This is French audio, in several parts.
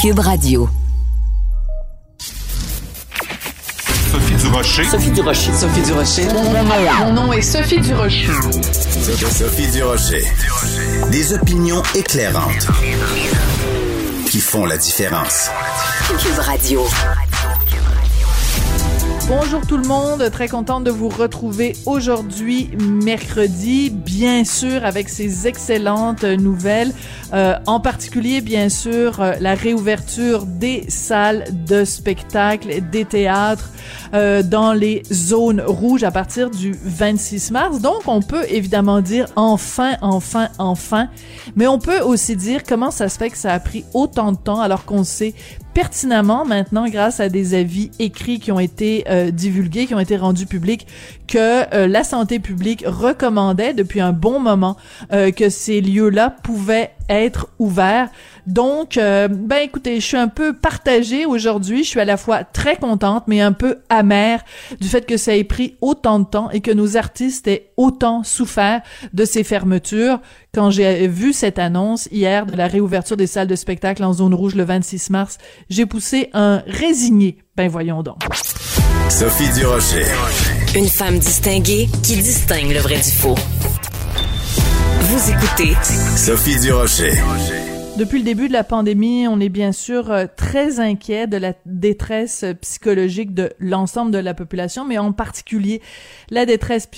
Cube Radio. Sophie Durocher. Sophie Durocher. Sophie Durocher. Mon nom est Sophie Durocher. Sophie Durocher. Des opinions éclairantes qui font la différence. Cube Radio. Bonjour tout le monde, très contente de vous retrouver aujourd'hui, mercredi, bien sûr avec ces excellentes nouvelles, euh, en particulier bien sûr euh, la réouverture des salles de spectacle, des théâtres euh, dans les zones rouges à partir du 26 mars. Donc on peut évidemment dire enfin, enfin, enfin, mais on peut aussi dire comment ça se fait que ça a pris autant de temps alors qu'on sait pertinemment maintenant grâce à des avis écrits qui ont été euh, divulgués, qui ont été rendus publics, que euh, la santé publique recommandait depuis un bon moment euh, que ces lieux-là pouvaient être ouverts. Donc, ben écoutez, je suis un peu partagée aujourd'hui. Je suis à la fois très contente, mais un peu amère du fait que ça ait pris autant de temps et que nos artistes aient autant souffert de ces fermetures. Quand j'ai vu cette annonce hier de la réouverture des salles de spectacle en zone rouge le 26 mars, j'ai poussé un résigné. Ben voyons donc. Sophie Durocher. Une femme distinguée qui distingue le vrai du faux. Vous écoutez Sophie Durocher. Depuis le début de la pandémie, on est bien sûr euh, très inquiet de la détresse psychologique de l'ensemble de la population, mais en particulier la détresse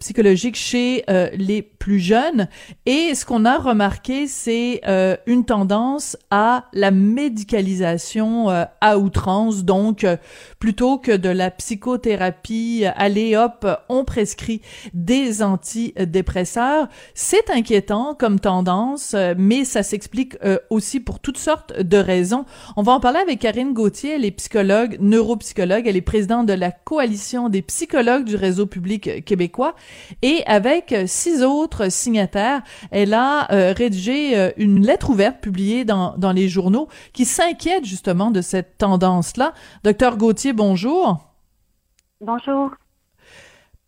psychologique chez euh, les plus jeunes. Et ce qu'on a remarqué, c'est euh, une tendance à la médicalisation à outrance. Donc, plutôt que de la psychothérapie, allez hop, on prescrit des antidépresseurs. C'est inquiétant comme tendance, mais ça s'explique euh, aussi pour toutes sortes de raisons. On va en parler avec Karine Gauthier, elle est psychologue, neuropsychologue, elle est présidente de la coalition des psychologues du réseau public québécois et avec six autres signataires, elle a euh, rédigé euh, une lettre ouverte publiée dans, dans les journaux qui s'inquiète justement de cette tendance-là. Docteur Gauthier, bonjour. Bonjour.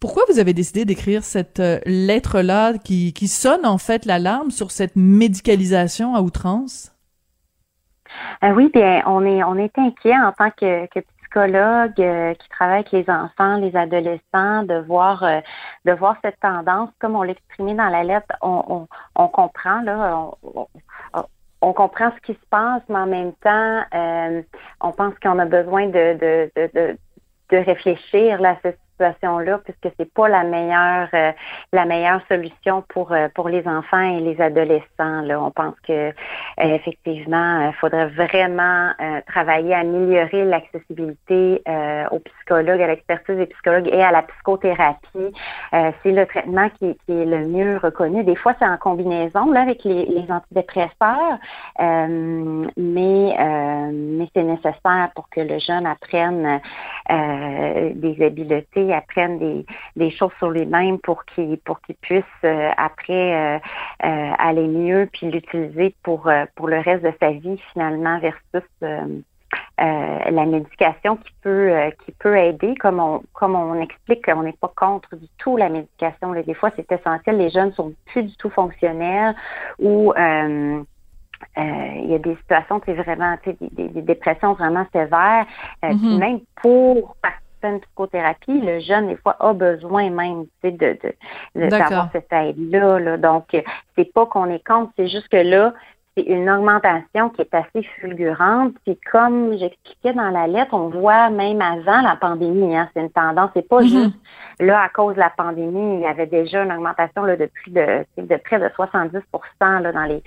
Pourquoi vous avez décidé d'écrire cette euh, lettre-là qui, sonne en fait l'alarme sur cette médicalisation à outrance? Euh, oui, bien, on est on est inquiet en tant que, psychologue euh, qui travaille avec les enfants, les adolescents, de voir de voir cette tendance, comme on l'exprimait dans la lettre, on, on, comprend là, on, comprend ce qui se passe, mais en même temps, on pense qu'on a besoin de, de, de, de, réfléchir là, à situation-là, puisque c'est pas la meilleure euh, la meilleure solution pour euh, pour les enfants et les adolescents. Là, on pense que euh, effectivement, il faudrait vraiment travailler à améliorer l'accessibilité aux psychologues, à l'expertise des psychologues et à la psychothérapie. c'est le traitement qui, est le mieux reconnu. Des fois, c'est en combinaison là avec les, les antidépresseurs, mais mais c'est nécessaire pour que le jeune apprenne des habiletés apprennent des, des choses sur les mêmes pour qu'ils pour qu'ils puissent euh, après euh, euh, aller mieux puis l'utiliser pour pour le reste de sa vie finalement versus la médication qui peut qui peut aider. Comme on comme on explique on n'est pas contre du tout la médication des fois c'est essentiel. Les jeunes sont plus du tout fonctionnels ou il y a des situations, c'est vraiment, des, des, des, dépressions vraiment sévères, mm-hmm. même pour une psychothérapie, le jeune, des fois, a besoin même de, de, de d'avoir cette aide-là. Là. Donc, c'est pas qu'on est contre, c'est juste que là, c'est une augmentation qui est assez fulgurante. Puis comme j'expliquais dans la lettre, on voit même avant la pandémie, hein, c'est une tendance. C'est pas mm-hmm. juste là à cause de la pandémie, il y avait déjà une augmentation là, de plus de, de près de 70% là, dans les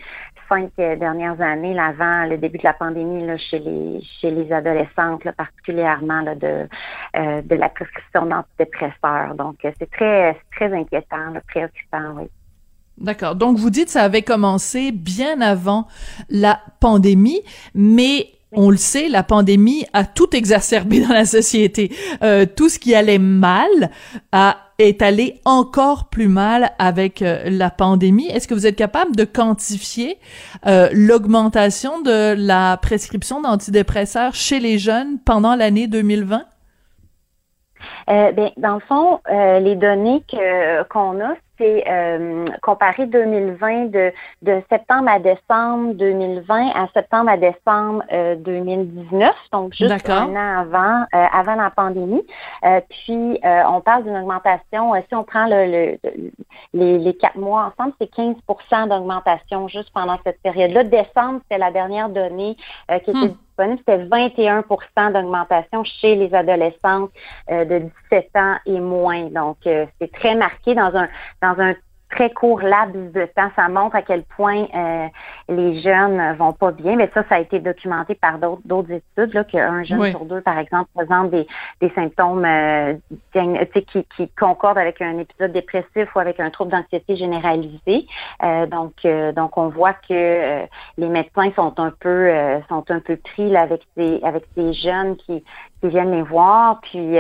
cinq euh, dernières années, là, avant le début de la pandémie, là, chez les chez les adolescentes, là, particulièrement là, de euh, de la prescription d'antidépresseurs. Donc, euh, c'est très très inquiétant, préoccupant, oui. D'accord. Donc, vous dites que ça avait commencé bien avant la pandémie, mais on le sait, la pandémie a tout exacerbé dans la société. Euh, tout ce qui allait mal a est allé encore plus mal avec euh, la pandémie. Est-ce que vous êtes capable de quantifier euh, l'augmentation de la prescription d'antidépresseurs chez les jeunes pendant l'année 2020? Euh, ben, dans le fond, les données que qu'on a, c'est euh, comparé 2020 de, de septembre à décembre 2020 à septembre à décembre 2019, donc juste un an avant, avant la pandémie. puis on parle d'une augmentation, si on prend le, les, les quatre mois ensemble, c'est 15% d'augmentation juste pendant cette période-là. Décembre, c'était la dernière donnée qui était hmm c'était 21% d'augmentation chez les adolescentes euh, de 17 ans et moins. Donc, euh, c'est très marqué dans un dans un très court laps de temps. Ça montre à quel point euh, les jeunes vont pas bien. Mais ça, ça a été documenté par d'autres études, là, qu'un jeune sur deux, par exemple, présente des, des symptômes euh, qui, qui concordent avec un épisode dépressif ou avec un trouble d'anxiété généralisé. Euh, donc, euh, donc, on voit que les médecins sont un peu sont un peu pris là, avec ces avec ces jeunes qui, qui viennent les voir. Puis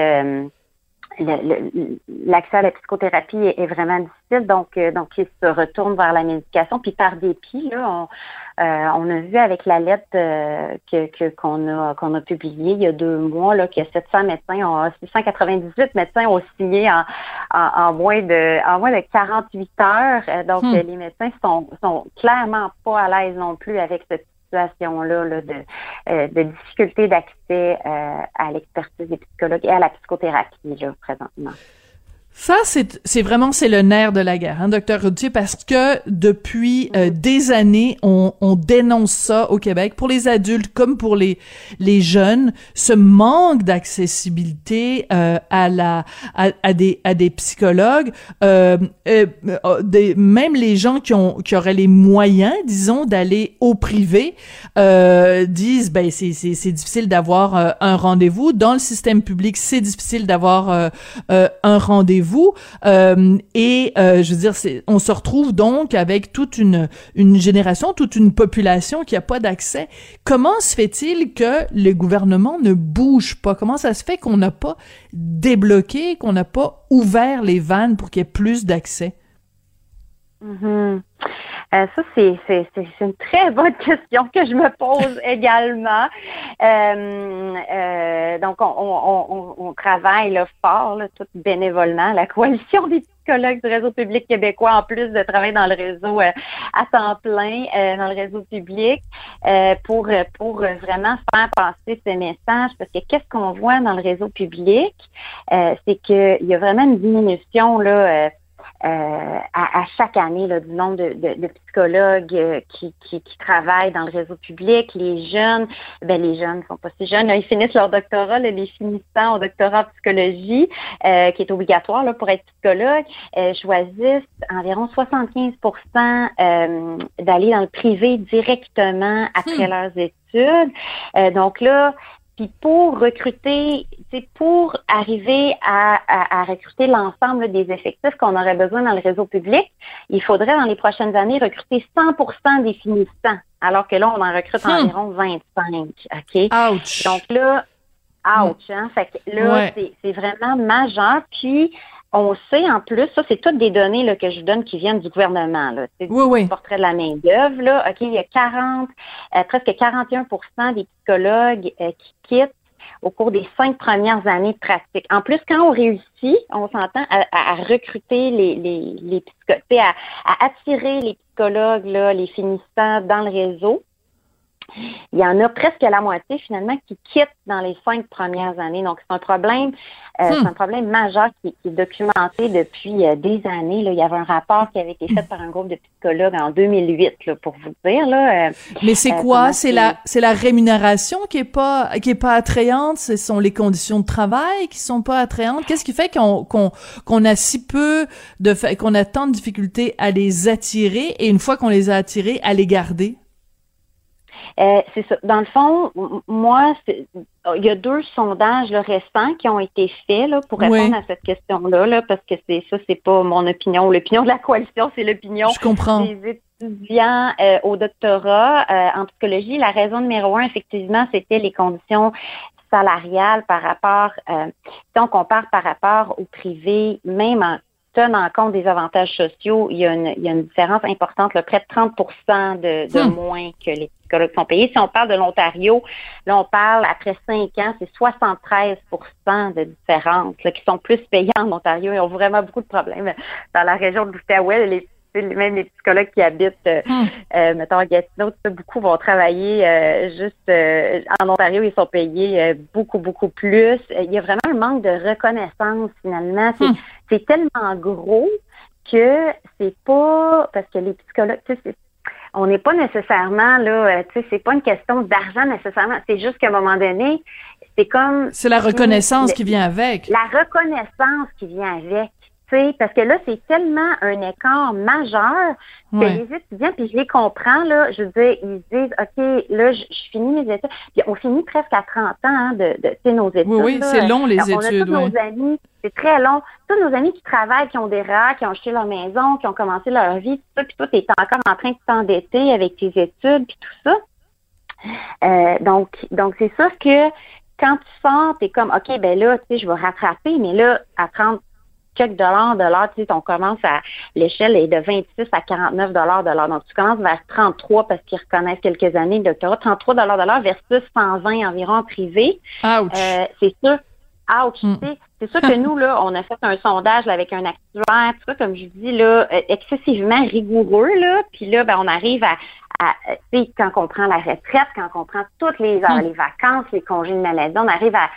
l'accès à la psychothérapie est, vraiment difficile, donc euh, donc ils se retournent vers la médication. Puis par dépit, là, on, euh, on a vu avec la lettre euh, que qu'on a qu'on a publiée il y a deux mois là que 700 médecins ont 698 médecins ont signé en, en, moins de en moins de 48 heures. Donc hmm. les médecins sont sont clairement pas à l'aise non plus avec cette situation-là là, de, euh, de difficulté d'accès euh, à l'expertise des psychologues et à la psychothérapie là, présentement. Ça, c'est vraiment c'est le nerf de la guerre, hein, docteur Routier, parce que depuis euh, des années, on, on, dénonce ça au Québec pour les adultes comme pour les les jeunes, ce manque d'accessibilité euh, à la à, à, des à des psychologues, euh, euh des, même les gens qui ont qui auraient les moyens, disons, d'aller au privé, disent ben c'est c'est c'est difficile d'avoir un rendez-vous. Dans le système public, c'est difficile d'avoir un rendez-vous Euh, et euh, je veux dire, on se retrouve donc avec toute une, une génération, toute une population qui n'a pas d'accès. Comment se fait-il que le gouvernement ne bouge pas? Comment ça se fait qu'on n'a pas débloqué, qu'on n'a pas ouvert les vannes pour qu'il y ait plus d'accès? Mm-hmm. Euh, ça, c'est, une très bonne question que je me pose également. Euh, euh, donc, on, on, on, on, travaille là, fort, là, tout bénévolement, la coalition des psychologues du réseau public québécois, en plus de travailler dans le réseau à temps plein, dans le réseau public, pour, pour vraiment faire passer ces messages. Parce que qu'est-ce qu'on voit dans le réseau public? c'est qu'il y a vraiment une diminution là euh, à, chaque année là, du nombre de, de, psychologues euh, qui, qui, qui, travaillent dans le réseau public. Les jeunes, ben les jeunes sont pas si jeunes, ils finissent leur doctorat, les finissants au doctorat en psychologie, euh, qui est obligatoire là, pour être psychologue, choisissent environ 75% d'aller dans le privé directement après hmm. leurs études. donc là, puis pour recruter, pour arriver à, à, recruter l'ensemble des effectifs qu'on aurait besoin dans le réseau public, il faudrait dans les prochaines années recruter 100% des finissants, alors que là, on en recrute hmm. environ 25. OK? Ouch. Donc là, ouch, hein? Fait que là, c'est vraiment majeur. Puis, on sait en plus, ça c'est toutes des données là, que je vous donne qui viennent du gouvernement. Là. C'est oui, oui. portrait de la main d'œuvre. Là. OK, il y a 40, euh, presque 41% des psychologues euh, qui quittent au cours des cinq premières années de pratique. En plus, quand on réussit, on s'entend à, recruter les, les, les psychologues, à, à, attirer les psychologues, là, les finissants dans le réseau, il y en a presque la moitié finalement qui quittent dans les cinq premières années. Donc c'est un problème, euh, c'est hmm. un problème majeur qui, est documenté depuis euh, des années. Là. Il y avait un rapport qui avait été fait par un groupe de psychologues en 2008, là, pour vous dire. Là, euh, Mais c'est quoi? C'est la c'est la rémunération qui est pas qui est pas attrayante? Ce sont les conditions de travail qui sont pas attrayantes? Qu'est-ce qui fait qu'on qu'on qu'on a si peu de qu'on a tant de difficultés à les attirer et une fois qu'on les a attirés à les garder? Euh, c'est ça. Dans le fond, moi, il y a deux sondages récents qui ont été faits là, pour répondre à cette question-là, là, parce que c'est ça, c'est pas mon opinion. L'opinion de la coalition, c'est l'opinion des étudiants euh, au doctorat euh, en psychologie. La raison numéro un, effectivement, c'était les conditions salariales par rapport, si on compare par rapport au privé, même en en compte des avantages sociaux, il y a une, il y a une différence importante, là, près de 30 de, de Hmm. moins que les psychologues sont payés. Si on parle de l'Ontario, là, on parle après cinq ans, c'est 73% de différence là, qui sont plus payants en Ontario. Ils ont vraiment beaucoup de problèmes dans la région de l'Outaouais. Les même les psychologues qui habitent, euh, Hmm. euh, mettons, à Gatineau, beaucoup vont travailler euh, juste euh, en Ontario, ils sont payés beaucoup, beaucoup plus. Il y a vraiment un manque de reconnaissance, finalement. C'est Hmm. c'est tellement gros que c'est pas parce que les psychologues, tu sais, c'est- on n'est pas nécessairement là, euh, tu sais, c'est pas une question d'argent nécessairement. C'est juste qu'à un moment donné, c'est comme C'est la reconnaissance qui vient avec. la reconnaissance qui vient avec. Parce que là, c'est tellement un écart majeur que Ouais. les étudiants, puis je les comprends, là, je veux dire, ils se disent, OK, là, je, je finis mes études. Puis on finit presque à 30 ans hein, de, de tu sais, nos études. Oui, oui, c'est long, les on a études, tous ouais. nos amis, c'est très long. Tous nos amis qui travaillent, qui ont des RAC, qui ont acheté leur maison, qui ont commencé leur vie, tout ça, puis toi, tu es encore en train de t'endetter avec tes études, puis tout ça. Euh, donc, donc c'est sûr que quand tu sors, tu es comme, OK, ben là, tu sais, je vais rattraper, mais là, à 30 quelques dollars de l'heure, tu sais, on commence à, l'échelle est de 26 à 49 dollars de l'heure. Donc, tu commences vers 33 parce qu'ils reconnaissent quelques années de doctorat, 33 dollars de l'heure versus 120 environ en privé. Euh, c'est sûr. Ouch, Mm. c'est sûr que nous, là, on a fait un sondage là, avec un actuaire, tout ça, comme je dis, là, euh, excessivement rigoureux, là, puis là, ben, on arrive à, à euh, tu sais, quand on prend la retraite, quand on prend toutes les, Mm. les vacances, les congés de maladie, on arrive à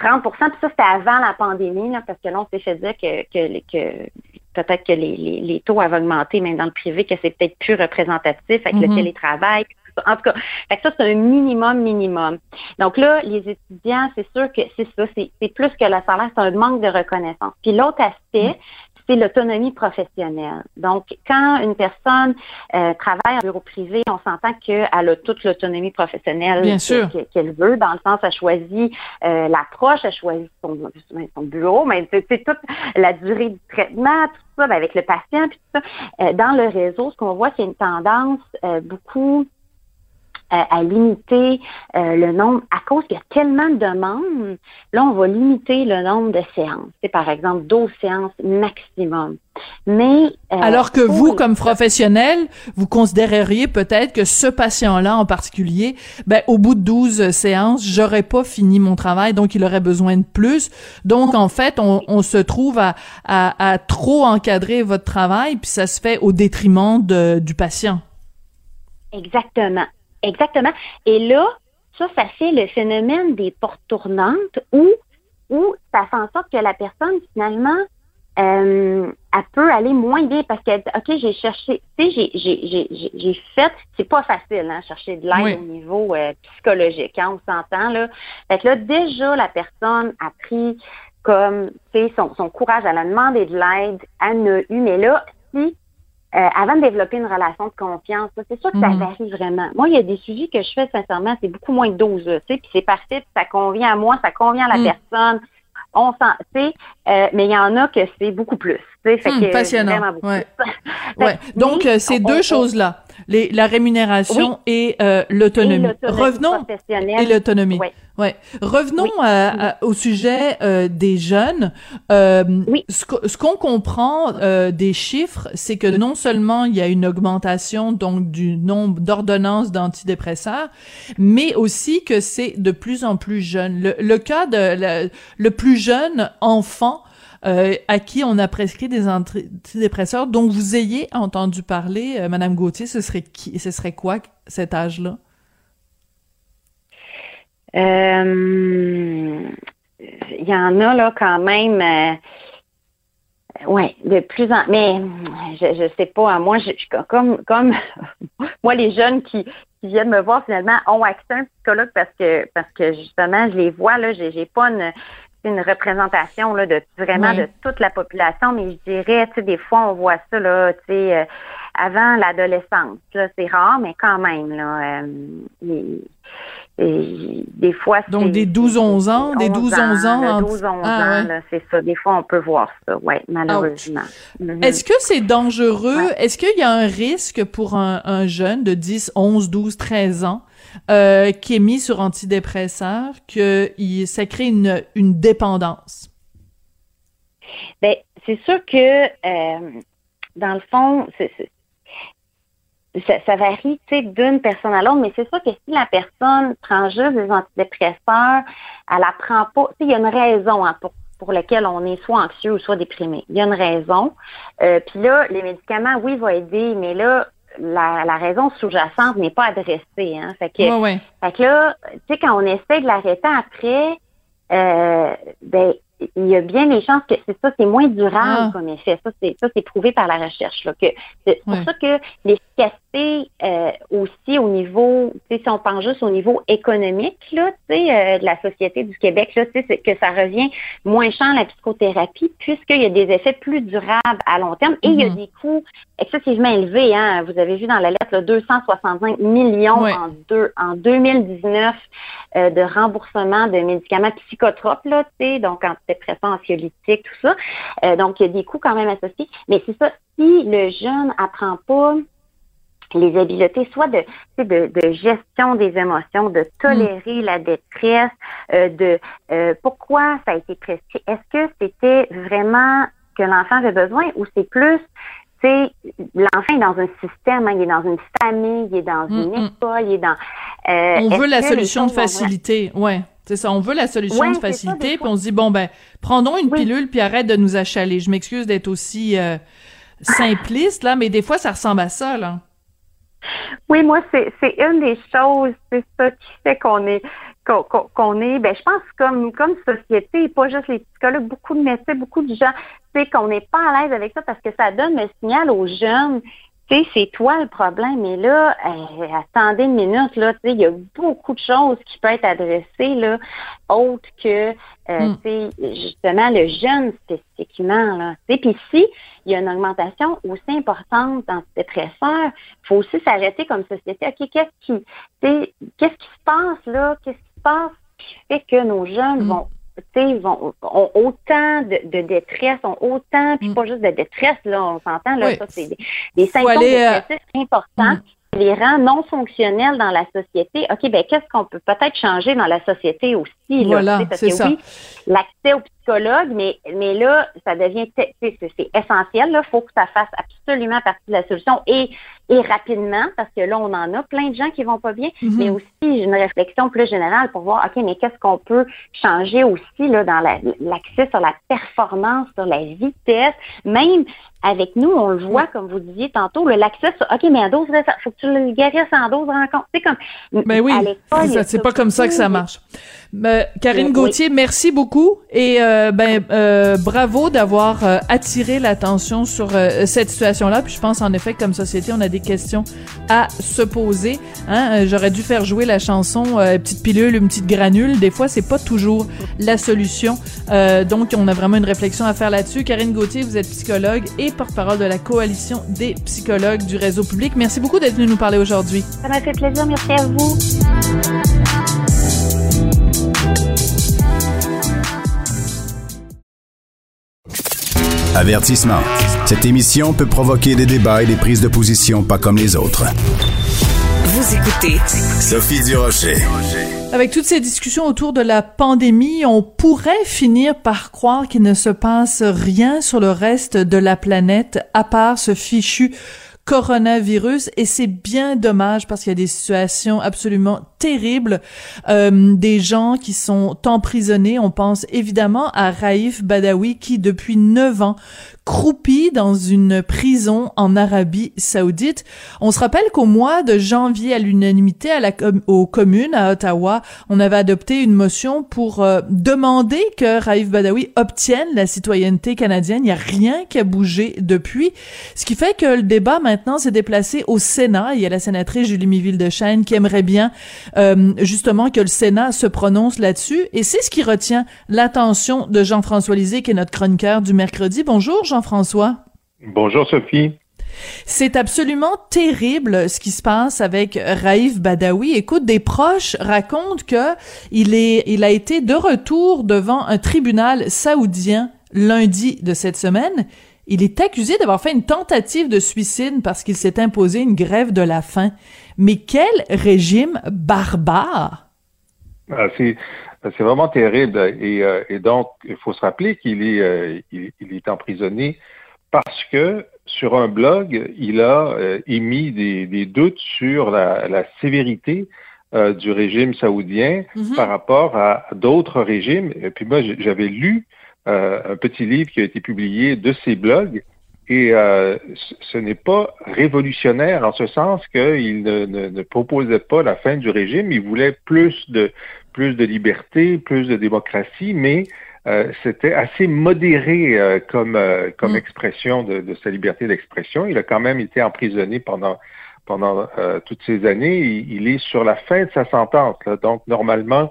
30% puis ça, c'était avant la pandémie, là, parce que là, on s'est fait dire que, que, que peut-être que les, les, les taux avaient augmenté, même dans le privé, que c'est peut-être plus représentatif avec le Mhm. télétravail. En tout cas, fait que ça, c'est un minimum, minimum. Donc là, les étudiants, c'est sûr que c'est ça, c'est c'est plus que le salaire, c'est un manque de reconnaissance. Puis l'autre aspect, c'est l'autonomie professionnelle. Donc, quand une personne euh, travaille en bureau privé, on s'entend qu'elle a toute l'autonomie professionnelle qu'elle veut, dans le sens, elle choisit euh, l'approche, elle choisit son, son bureau, mais c'est c'est toute la durée du traitement, tout ça, ben, avec le patient, puis tout ça. Euh, dans le réseau, ce qu'on voit, c'est une tendance euh, beaucoup euh, à limiter euh, le nombre, à cause qu'il y a tellement de demandes, là, on va limiter le nombre de séances. C'est par exemple 12 séances maximum. Mais euh, Alors que vous, les- comme professionnel, vous considéreriez peut-être que ce patient-là en particulier, ben, au bout de 12 séances, j'aurais pas fini mon travail, donc il aurait besoin de plus. Donc, en fait, on, on se trouve à, à, à trop encadrer votre travail, puis ça se fait au détriment de, du patient. Exactement. Exactement. Et là, ça, ça fait le phénomène des portes tournantes où, où ça fait en sorte que la personne, finalement, euh, elle peut aller moins bien parce que, OK, j'ai cherché, tu sais, j'ai, j'ai, j'ai, j'ai- j'ai fait, c'est pas facile, hein, chercher de l'aide Oui. au niveau euh, psychologique, hein, on s'entend, là. Fait que là, déjà, la personne a pris comme, tu sais, son, son courage, elle a demandé de l'aide, elle en a eu, mais là, si euh, avant de développer une relation de confiance, c'est sûr que ça Mhm. varie vraiment. Moi, il y a des sujets que je fais sincèrement, c'est beaucoup moins de 12, là, tu sais, puis c'est parfait, ça convient à moi, ça convient à la Mhm. personne. On s'en, tu sais, euh, mais il y en a que c'est beaucoup plus, fait Hmm, que passionnant, ouais. Ouais. Donc, euh, ces deux choses-là, les, la rémunération et euh, l'autonomie. Revenons et l'autonomie. Ouais. Ouais. Revenons Oui. à- à- au sujet euh, des jeunes. Euh, Oui. Ce qu'on ce qu'on comprend euh, des chiffres, c'est que non seulement il y a une augmentation donc du nombre d'ordonnances d'antidépresseurs, mais aussi que c'est de plus en plus jeune. Le, le cas de le plus jeune enfant euh, à qui on a prescrit des antidépresseurs dont vous ayez entendu parler, euh, Madame Gauthier, ce serait qui, ce serait quoi cet âge-là? Euh, Il y en a là quand même. Euh, ouais, de plus en mais je, je sais pas. hein, Moi, je, comme comme moi, les jeunes qui, viennent me voir finalement ont accès à un psychologue parce que parce que justement, je les vois là. J'ai pas une une représentation là de vraiment de toute la population, mais je dirais, tu sais, des fois on voit ça là, tu sais, euh, avant l'adolescence. Là, c'est rare, mais quand même là, euh, et des fois Donc, des 12-11 ans, des 12-11 ans, là, en- 12 11 Ah, ouais. c'est ça. Des fois on peut voir ça, ouais, malheureusement. Est-ce que c'est dangereux? Ouais. Est-ce qu'il y a un risque pour un, un jeune de 10, 11, 12, 13 ans euh, qui est mis sur antidépresseurs que ça crée une, dépendance? Bien, c'est sûr que, euh, dans le fond, ça, varie d'une personne à l'autre, mais c'est sûr que si la personne prend juste des antidépresseurs, elle la prend pas. Il y a une raison hein, pour, pour laquelle on est soit anxieux ou soit déprimé. Il y a une raison. Euh, Puis là, les médicaments, oui, vont aider, mais là, la, la raison sous-jacente n'est pas adressée. Hein. Fait que, fait que là, tu sais, quand on essaie de l'arrêter après, euh, ben, il y a bien des chances que c'est ça, c'est moins durable ah. comme effet. Ça, c'est ça, c'est prouvé par la recherche. Là, que c'est pour ça que l'efficacité euh, aussi au niveau, si on pense juste au niveau économique là, euh, de la société du Québec, là, c'est que ça revient moins cher la psychothérapie puisqu'il y a des effets plus durables à long terme et il y a mm-hmm. des coûts excessivement élevés. Hein. Vous avez vu dans la lettre là, 265 millions en, deux, en 2019 euh, de remboursement de médicaments psychotropes, là, donc antidépressants, anxiolytiques, tout ça. Donc, il y a des coûts quand même associés. Mais c'est ça, si le jeune apprend pas les habiletés, soit de, de, de gestion des émotions, de tolérer la détresse, euh, de pourquoi ça a été prescrit. Est-ce que c'était vraiment que l'enfant avait besoin ou c'est plus l'enfant est dans un système, hein, il est dans une famille, il est dans une école, il est dans. Euh, on veut la solution de facilité, ouais. C'est ça, on veut la solution de facilité, puis on se dit bon ben, prenons une pilule puis arrête de nous achaler. Je m'excuse d'être aussi euh, simpliste là, mais des fois ça ressemble à ça là. Oui, moi c'est une des choses, c'est ça qui fait qu'on est qu'on est, ben je pense comme comme société, pas juste les psychologues, beaucoup de métiers, beaucoup de gens, c'est qu'on n'est pas à l'aise avec ça parce que ça donne le signal aux jeunes tu sais, c'est toi le problème. Mais là, euh, attendez une minute, là, tu sais, il y a beaucoup de choses qui peuvent être adressées, là, autres que, euh, hmm. tu sais, justement, le jeune spécifiquement, là. Tu sais, puis si il y a une augmentation aussi importante d'antidépresseurs, il faut aussi s'arrêter comme société. OK, qu'est-ce qui, qu'est-ce qui se passe, là? Qu'est-ce qui se passe qui fait que nos jeunes hmm. vont vont, ont autant de, de, détresse, ont autant, puis mm. pas juste de détresse, là, on s'entend, là, ça, c'est des, des symptômes euh, dépressifs importants. Mm. les rend non fonctionnels dans la société. OK, ben qu'est-ce qu'on peut peut-être changer dans la société aussi? Là, voilà, c'est. Oui, l'accès au psychologue, mais, mais là, ça devient c'est essentiel. Il faut que ça fasse absolument partie de la solution et et rapidement, parce que là, on en a plein de gens qui vont pas bien, mhm. mais aussi une réflexion plus générale pour voir, OK, mais qu'est-ce qu'on peut changer aussi là, dans l'accès sur la performance, sur la vitesse, même avec nous, on le voit, comme vous disiez tantôt, l'accès sur, OK, mais à dose, il faut que tu le guérisses en dose rencontre. C'est comme, mais ben oui, c'est pas comme ça que ça marche. Mais, Karine Gauthier, merci beaucoup et euh, ben euh, bravo d'avoir euh, attiré l'attention sur cette situation-là. Puis je pense en effet que comme société, on a des questions à se poser. Hein? J'aurais dû faire jouer la chanson petite pilule, une petite granule. Des fois, c'est pas toujours la solution. donc, on a vraiment une réflexion à faire là-dessus. Karine Gauthier, vous êtes psychologue et porte-parole de la coalition des psychologues du réseau public. Merci beaucoup d'être venu nous parler aujourd'hui. Ça m'a fait plaisir. Merci à vous. Avertissement. Cette émission peut provoquer des débats et des prises de position pas comme les autres. Vous écoutez Sophie Durocher. Avec toutes ces discussions autour de la pandémie, on pourrait finir par croire qu'il ne se passe rien sur le reste de la planète à part ce fichu coronavirus et c'est bien dommage parce qu'il y a des situations absolument terribles, euh, des gens qui sont emprisonnés. On pense évidemment à Raif Badawi qui depuis neuf ans croupi dans une prison en Arabie Saoudite. On se rappelle qu'au mois de janvier, à l'unanimité, à la aux communes à Ottawa, on avait adopté une motion pour euh, demander que Raif Badawi obtienne la citoyenneté canadienne. Il n'y a rien qui a bougé depuis, ce qui fait que le débat s'est déplacé au Sénat. Il y a la sénatrice Julie Miville de Chêne qui aimerait bien euh, justement que le Sénat se prononce là-dessus, et c'est ce qui retient l'attention de Jean-François Lisée, qui est notre chroniqueur du mercredi. Bonjour, Jean françois Bonjour Sophie. C'est absolument terrible ce qui se passe avec Raif Badawi. Écoute, des proches racontent que il est, il a été de retour devant un tribunal saoudien lundi de cette semaine. Il est accusé d'avoir fait une tentative de suicide parce qu'il s'est imposé une grève de la faim. Mais quel régime barbare! Ah, C'est vraiment terrible. Et, et, donc, il faut se rappeler qu'il est, il, est emprisonné parce que sur un blog, il a émis des, des, doutes sur la, la sévérité du régime saoudien mm-hmm. par rapport à d'autres régimes. Et puis moi, j'avais lu un petit livre qui a été publié de ces blogs et euh, ce n'est pas révolutionnaire en ce sens qu'il ne, ne, ne, proposait pas la fin du régime, il voulait plus de plus de liberté, plus de démocratie, mais euh, c'était assez modéré euh, comme comme mm. expression de, de, sa liberté d'expression. Il a quand même été emprisonné pendant pendant toutes ces années. Il, est sur la fin de sa sentence. Là. Donc normalement,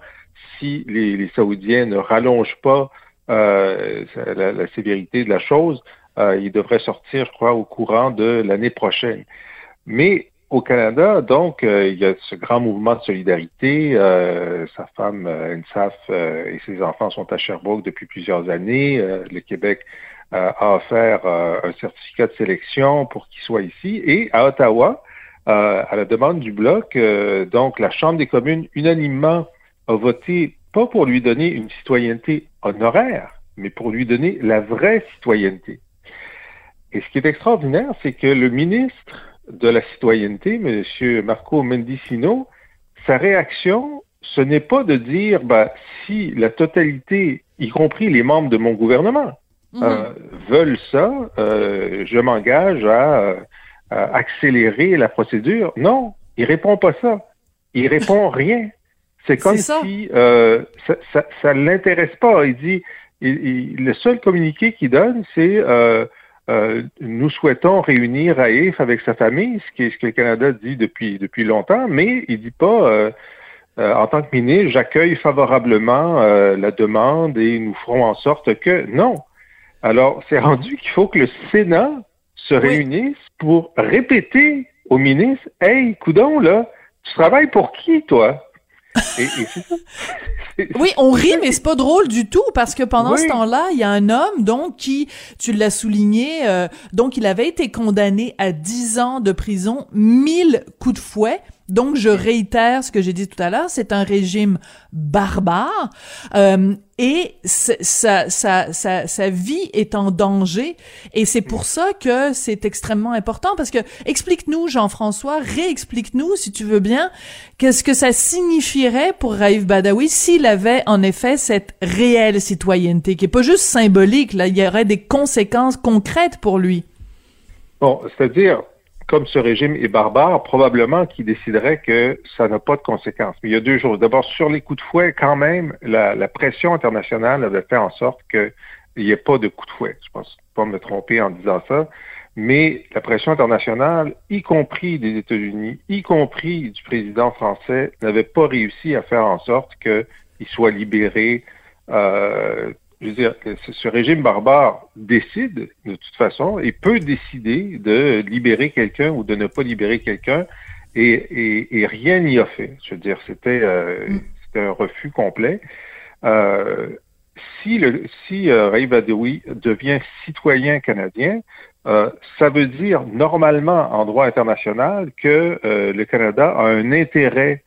si les, les Saoudiens ne rallongent pas la, la sévérité de la chose, euh, il devrait sortir, je crois, au courant de l'année prochaine. Mais au Canada, donc, euh, il y a ce grand mouvement de solidarité. Euh, sa femme, Nsaf, et ses enfants sont à Sherbrooke depuis plusieurs années. le Québec a offert un certificat de sélection pour qu'il soit ici. Et à Ottawa, à la demande du Bloc, donc, la Chambre des communes, unanimement, a voté pas pour lui donner une citoyenneté honoraire, mais pour lui donner la vraie citoyenneté. Et ce qui est extraordinaire, c'est que le ministre de la citoyenneté, M. Marco Mendicino, sa réaction, ce n'est pas de dire bah, si la totalité, y compris les membres de mon gouvernement, mhm. euh, veulent ça, euh, je m'engage à, accélérer la procédure. Non, il répond pas ça. Il répond rien. C'est comme si euh, ça ne l'intéresse pas. Il dit, le seul communiqué qu'il donne, c'est euh, nous souhaitons réunir Raif avec sa famille, ce, qui ce que le Canada dit depuis, depuis longtemps, mais il dit pas, euh, euh, en tant que ministre, j'accueille favorablement la demande et nous ferons en sorte que non. Alors, c'est rendu qu'il faut que le Sénat se réunisse pour répéter au ministre, hey, coudon, là, tu travailles pour qui, toi? Oui, on rit, mais c'est pas drôle du tout parce que pendant ce temps-là, il y a un homme donc qui, tu l'as souligné, euh, donc il avait été condamné à 10 ans de prison, 1000 coups de fouet. Donc, je réitère ce que j'ai dit tout à l'heure, c'est un régime barbare euh, et sa, sa, sa, sa, vie est en danger. Et c'est pour ça que c'est extrêmement important parce que, explique-nous, Jean-François, réexplique-nous, si tu veux bien, qu'est-ce que ça signifierait pour Raif Badawi s'il avait en effet cette réelle citoyenneté, qui est pas juste symbolique, là, il y aurait des conséquences concrètes pour lui? Bon, c'est-à-dire, comme ce régime est barbare, probablement qu'il déciderait que ça n'a pas de conséquences. Mais il y a deux choses. D'abord, sur les coups de fouet, quand même, la, pression internationale avait fait en sorte qu'il n'y ait pas de coups de fouet. Je pense pas me tromper en disant ça. Mais la pression internationale, y compris des États-Unis, y compris du président français, n'avait pas réussi à faire en sorte qu'il soit libéré euh, je veux dire, ce régime barbare décide de toute façon et peut décider de libérer quelqu'un ou de ne pas libérer quelqu'un et, rien n'y a fait. Je veux dire, c'était euh, mm. un refus complet. Euh, si le si euh, Ray Badawi devient citoyen canadien, euh, ça veut dire normalement en droit international que le Canada a un intérêt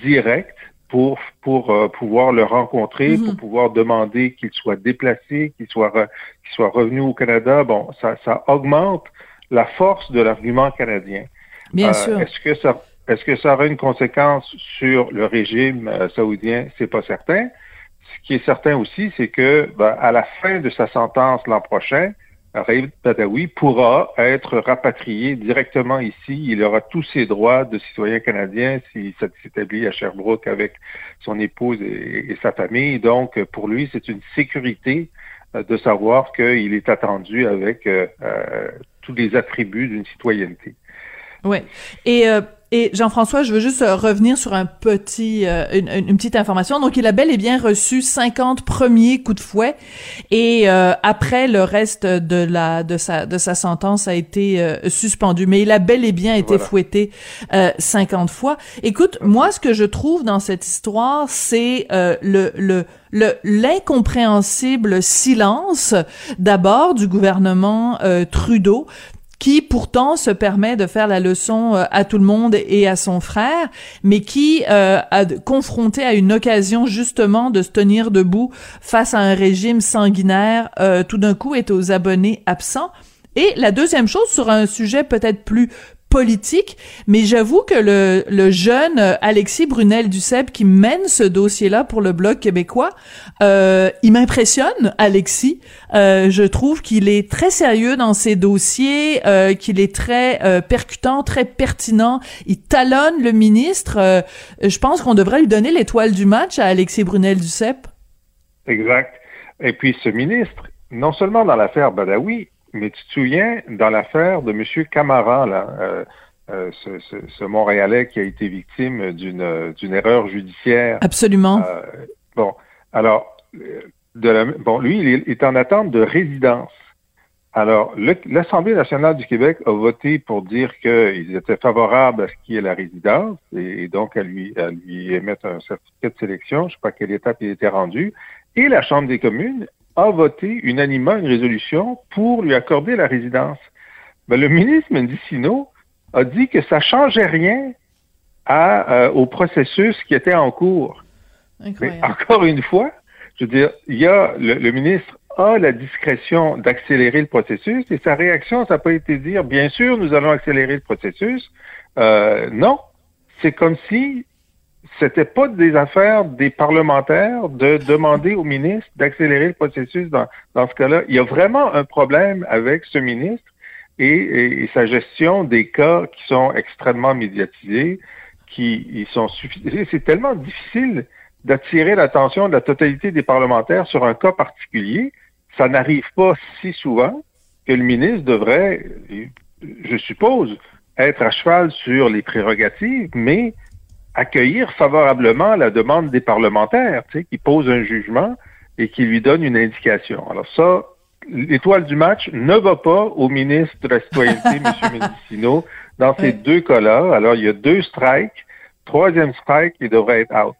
direct pour, pour euh, pouvoir le rencontrer, pour mhm. pouvoir demander qu'il soit déplacé, qu'il soit, qu'il soit revenu au Canada. Bon, ça, ça augmente la force de l'argument canadien. Bien euh, sûr. Est-ce que ça est-ce que ça aura une conséquence sur le régime euh, saoudien? C'est pas certain. Ce qui est certain aussi, c'est que ben, à la fin de sa sentence l'an prochain, Raif Badawi pourra être rapatrié directement ici. Il aura tous ses droits de citoyen canadien s'il s'établit à Sherbrooke avec son épouse et, sa famille. Donc, pour lui, c'est une sécurité euh, de savoir qu'il est attendu avec euh, euh, tous les attributs d'une citoyenneté. Oui. Et et Jean-François, je veux juste euh, revenir sur un petit, euh, une, petite information. Donc, il a bel et bien reçu 50 premiers coups de fouet, et euh, après le reste de la de sa de sa sentence a été suspendu. Mais il a bel et bien été fouetté 50 fois. Écoute, moi, ce que je trouve dans cette histoire, c'est le le le l'incompréhensible silence d'abord du gouvernement Trudeau qui pourtant se permet de faire la leçon euh, à tout le monde et à son frère, mais qui euh, a confronté à une occasion justement de se tenir debout face à un régime sanguinaire, euh, tout d'un coup est aux abonnés absents. Et la deuxième chose, sur un sujet peut-être plus politique, mais j'avoue que le, le jeune euh, Alexis Brunel Duceppe qui mène ce dossier-là pour le Bloc québécois, euh, il m'impressionne, Alexis. Euh, je trouve qu'il est très sérieux dans ses dossiers, euh, qu'il est très euh, percutant, très pertinent. Il talonne le ministre. Euh, je pense qu'on devrait lui donner l'étoile du match à Alexis Brunel Duceppe. Exact. Et puis ce ministre, non seulement dans l'affaire Badawi, mais tu te souviens, dans l'affaire de M. Camara, là, euh, euh, ce, ce, ce, Montréalais qui a été victime d'une erreur judiciaire? Absolument. Euh, bon, alors, de la, bon, lui, il est en attente de résidence. Alors, l'Assemblée nationale du Québec a voté pour dire qu'ils étaient favorables à ce qui est la résidence et, et, donc à lui, à lui émettre un certificat de sélection. Je ne sais pas à quelle étape il était rendu. Et la Chambre des communes a voté unanimement une résolution pour lui accorder la résidence. Ben, le ministre Mendicino a dit que ça changeait rien à, euh, au processus qui était en cours. Mais encore une fois, je veux dire, il y a le, le ministre a la discrétion d'accélérer le processus et sa réaction, ça n'a pas été de dire bien sûr nous allons accélérer le processus. Euh, non, c'est comme si c'était pas des affaires des parlementaires de demander au ministre d'accélérer le processus dans, dans ce cas-là. Il y a vraiment un problème avec ce ministre et, et, sa gestion des cas qui sont extrêmement médiatisés, qui ils sont. C'est tellement difficile d'attirer l'attention de la totalité des parlementaires sur un cas particulier. Ça n'arrive pas si souvent que le ministre devrait, je suppose, être à cheval sur les prérogatives, mais accueillir favorablement la demande des parlementaires, tu sais, qui posent un jugement et qui lui donnent une indication. Alors ça, l'étoile du match ne va pas au ministre de la Citoyenneté, M. Medicino, dans ces deux cas-là. Alors, il y a deux strikes. Troisième strike, il devrait être out.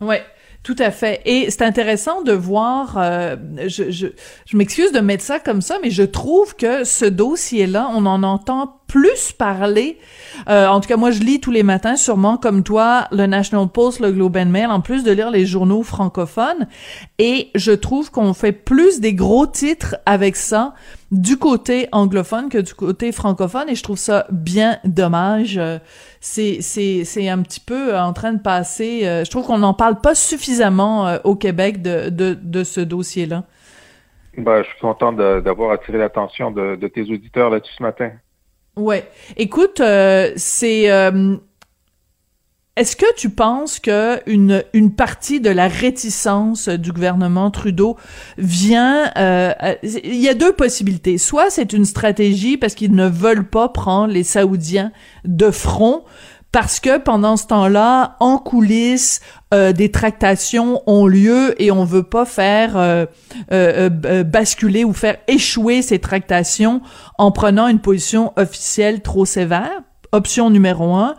Ouais. Tout à fait. Et c'est intéressant de voir, euh, je, je, je m'excuse de mettre ça comme ça, mais je trouve que ce dossier-là, on en entend plus parler. Euh, en tout cas, moi, je lis tous les matins, sûrement comme toi, le National Post, le Globe and Mail, en plus de lire les journaux francophones. Et je trouve qu'on fait plus des gros titres avec ça du côté anglophone que du côté francophone. Et je trouve ça bien dommage. Euh, c'est, c'est, c'est un petit peu en train de passer. Euh, je trouve qu'on n'en parle pas suffisamment au Québec de, de, de ce dossier-là. Ben, je suis content d'avoir attiré l'attention de, de tes auditeurs là-dessus ce matin. Ouais. Écoute, euh, c'est. Euh, est-ce que tu penses que une, une partie de la réticence du gouvernement Trudeau vient euh, il y a deux possibilités. Soit c'est une stratégie parce qu'ils ne veulent pas prendre les Saoudiens de front parce que pendant ce temps-là, en coulisses, euh, des tractations ont lieu et on veut pas faire euh, euh, basculer ou faire échouer ces tractations en prenant une position officielle trop sévère. Option numéro un.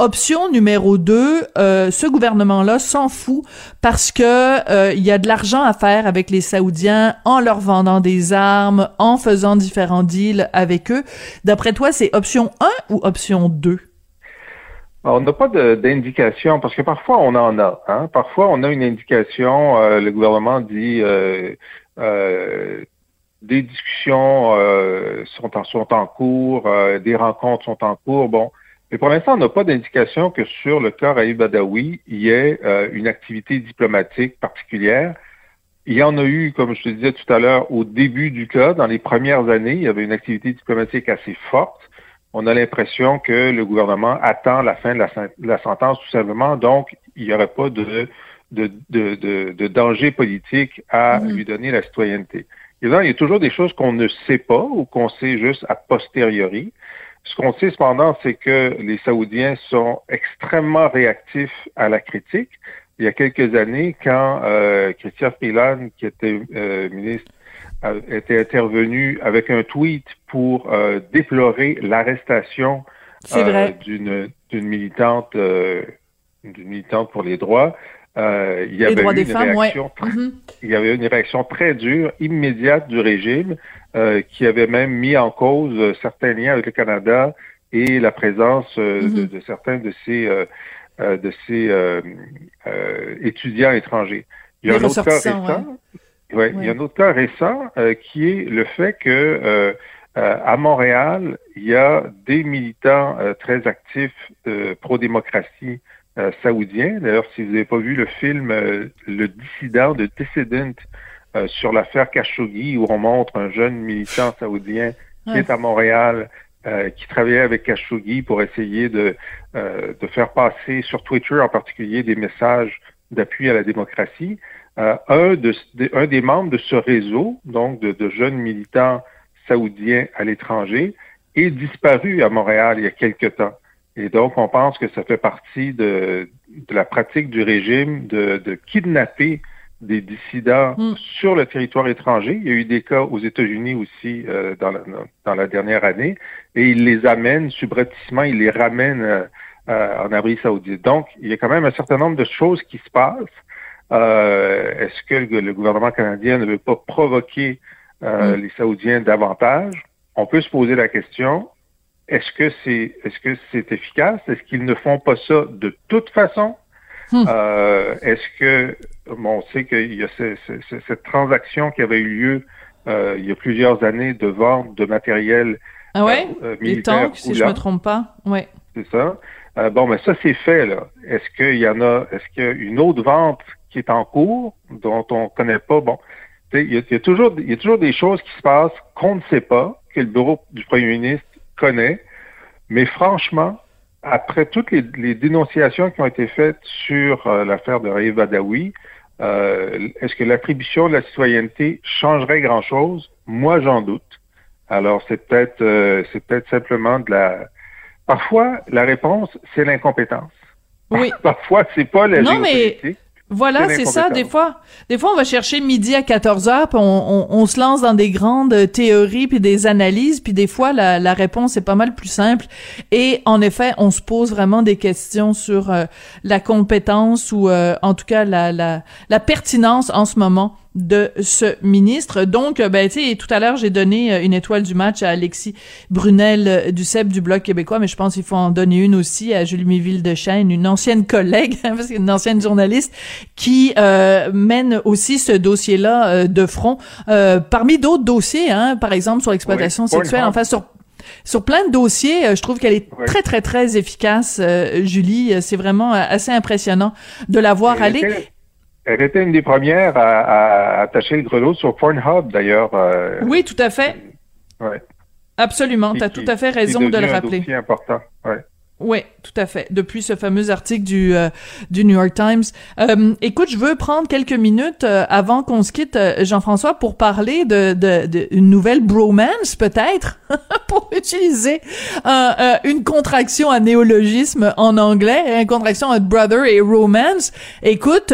Option numéro deux, ce gouvernement-là s'en fout parce que il y a de l'argent à faire avec les Saoudiens en leur vendant des armes, en faisant différents deals avec eux. D'après toi, c'est option 1 ou option 2? On n'a pas d'indication, parce que parfois on en a. Hein? Parfois on a une indication, euh, le gouvernement dit euh, euh, des discussions euh, sont, en, sont en cours, euh, des rencontres sont en cours. Bon, mais pour l'instant, on n'a pas d'indication que sur le cas Raïb Badawi, il y ait une activité diplomatique particulière. Il y en a eu, comme je te disais tout à l'heure, au début du cas, dans les premières années, il y avait une activité diplomatique assez forte on a l'impression que le gouvernement attend la fin de la, sentence tout simplement, donc il n'y aurait pas de, de, de, de, de danger politique à mmh. lui donner la citoyenneté. Et là, il y a toujours des choses qu'on ne sait pas ou qu'on sait juste a posteriori. Ce qu'on sait cependant, c'est que les Saoudiens sont extrêmement réactifs à la critique. Il y a quelques années, quand euh, Christian Freeland, qui était euh, ministre était intervenu avec un tweet pour euh, déplorer l'arrestation euh, d'une militante euh, d'une militante pour les droits. euh, il y avait eu une réaction, mm-hmm. il y avait une réaction très dure, immédiate du régime, qui avait même mis en cause certains liens avec le Canada et la présence mm-hmm. de, certains de ces de ces étudiants étrangers. Il y a un autre cas récent. Ouais. Il y a un autre cas récent qui est le fait que à Montréal, il y a des militants très actifs pro-démocratie euh, saoudien. D'ailleurs, si vous n'avez pas vu le film euh, Le dissident de Dissident euh, sur l'affaire Khashoggi, où on montre un jeune militant saoudien qui est à Montréal, qui travaillait avec Khashoggi pour essayer de, de faire passer sur Twitter en particulier des messages d'appui à la démocratie. un, de, un des membres de ce réseau, donc de, de jeunes militants saoudiens à l'étranger, est disparu à Montréal il y a quelque temps. Et donc, on pense que ça fait partie de, de la pratique du régime de, de kidnapper des dissidents hmm. sur le territoire étranger. Il y a eu des cas aux États-Unis aussi euh, dans, la, dans, la, dernière année, et ils les amènent subrepticement, ils les ramènent euh, en Arabie saoudite. Donc, il y a quand même un certain nombre de choses qui se passent. Euh, Est-ce que le, le, gouvernement canadien ne veut pas provoquer euh, hmm. les Saoudiens davantage? On peut se poser la question, est-ce que c'est est-ce que c'est efficace? Est-ce qu'ils ne font pas ça de toute façon? Hmm. Euh, est-ce que bon, on sait qu'il y a cette transaction qui avait eu lieu euh, il y a plusieurs années de vente de matériel ah ouais? Euh, Les tanks, si je me trompe pas. Ouais. C'est ça. bon, mais ça c'est fait là. Est-ce qu'il y en a Est-ce qu'il y a une autre vente qui est en cours dont on connaît pas? Bon, il y, a, il y a toujours il y a toujours des choses qui se passent qu'on ne sait pas que le bureau du premier ministre connaît. Mais franchement, après toutes les, dénonciations qui ont été faites sur euh, l'affaire de Raïf Badawi, euh, est-ce que l'attribution de la citoyenneté changerait grand-chose? Moi, j'en doute. Alors, c'est peut-être euh, c'est peut-être simplement de la... Parfois, la réponse, c'est l'incompétence. Oui. Parfois, c'est pas la non, voilà, c'est ça. Des fois, des fois, on va chercher midi à 14 heures, puis on, on, se lance dans des grandes théories puis des analyses, puis des fois, la, la, réponse est pas mal plus simple. Et en effet, on se pose vraiment des questions sur euh, la compétence ou, euh, en tout cas, la, la, la pertinence en ce moment de ce ministre. Donc, euh, ben, tu sais, tout à l'heure, j'ai donné euh, une étoile du match à Alexis Brunel euh, du CEP du Bloc québécois, mais je pense qu'il faut en donner une aussi à Julie Méville de Chêne, une ancienne collègue, parce une ancienne journaliste, qui mène aussi ce dossier-là de front, parmi d'autres dossiers, hein, par exemple sur l'exploitation sexuelle, enfin sur sur plein de dossiers, je trouve qu'elle est très, très, très efficace, Julie. C'est vraiment assez impressionnant de la voir aller. Elle était une des premières à, attacher le grelot sur Pornhub, d'ailleurs. Euh, oui, tout à fait. Ouais. Absolument, tu as tout à fait raison de le rappeler. C'est important, ouais. Oui, tout à fait. Depuis ce fameux article du euh, du New York Times. Euh, écoute, je veux prendre quelques minutes euh, avant qu'on se quitte, Jean-François, pour parler de, de, une nouvelle bromance, peut-être, pour utiliser une contraction à néologisme en anglais, une contraction à brother et romance. Écoute,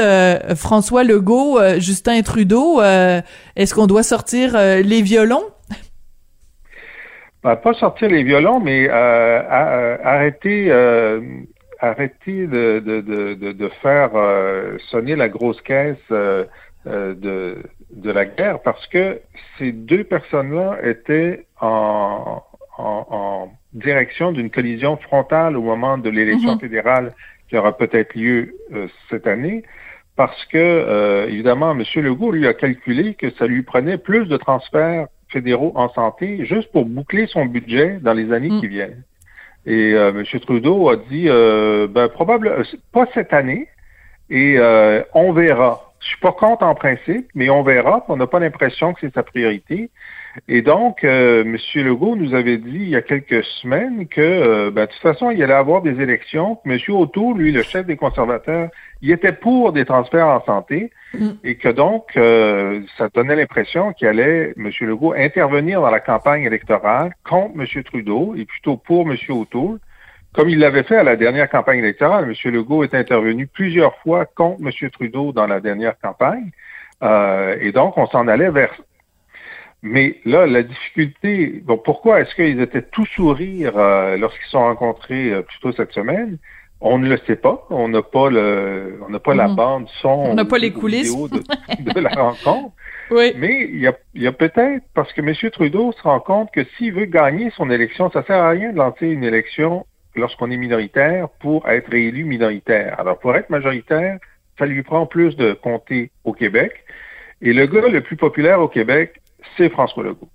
François Legault, Justin Trudeau, est-ce qu'on doit sortir les violons? Ben, pas sortir les violons, mais euh, euh, arrêter, euh, arrêter de, de, de, de faire sonner la grosse caisse de, de la guerre, parce que ces deux personnes-là étaient en, en, en direction d'une collision frontale au moment de l'élection mm-hmm. fédérale qui aura peut-être lieu cette année parce que, évidemment, M. Legault, lui, a calculé que ça lui prenait plus de transferts fédéraux en santé juste pour boucler son budget dans les années mm. qui viennent. Et euh, M. Trudeau a dit, euh, ben, probablement, pas cette année, et euh, on verra. Je suis pas contre en principe, mais on verra. On n'a pas l'impression que c'est sa priorité. Et donc, euh, M. Legault nous avait dit il y a quelques semaines que, ben, de toute façon, il allait avoir des élections. M. O'Toole, lui, le chef des conservateurs, il était pour des transferts en santé mm. et que donc, euh, ça donnait l'impression qu'il allait, M. Legault, intervenir dans la campagne électorale contre M. Trudeau et plutôt pour M. O'Toole. Comme il l'avait fait à la dernière campagne électorale, M. Legault est intervenu plusieurs fois contre M. Trudeau dans la dernière campagne. et donc, on s'en allait vers mais là, la difficulté, bon, pourquoi est-ce qu'ils étaient tout sourire euh, lorsqu'ils se sont rencontrés euh, plus tôt cette semaine? On ne le sait pas. On n'a pas le, on n'a pas la Mhm. bande son. On n'a pas les ou coulisses. De, de la rencontre. Oui. Mais il y a, il y a peut-être, parce que M. Trudeau se rend compte que s'il veut gagner son élection, ça sert à rien de lancer une élection lorsqu'on est minoritaire pour être élu minoritaire. Alors, pour être majoritaire, ça lui prend plus de comtés au Québec. Et le gars le plus populaire au Québec, c'est François Legault.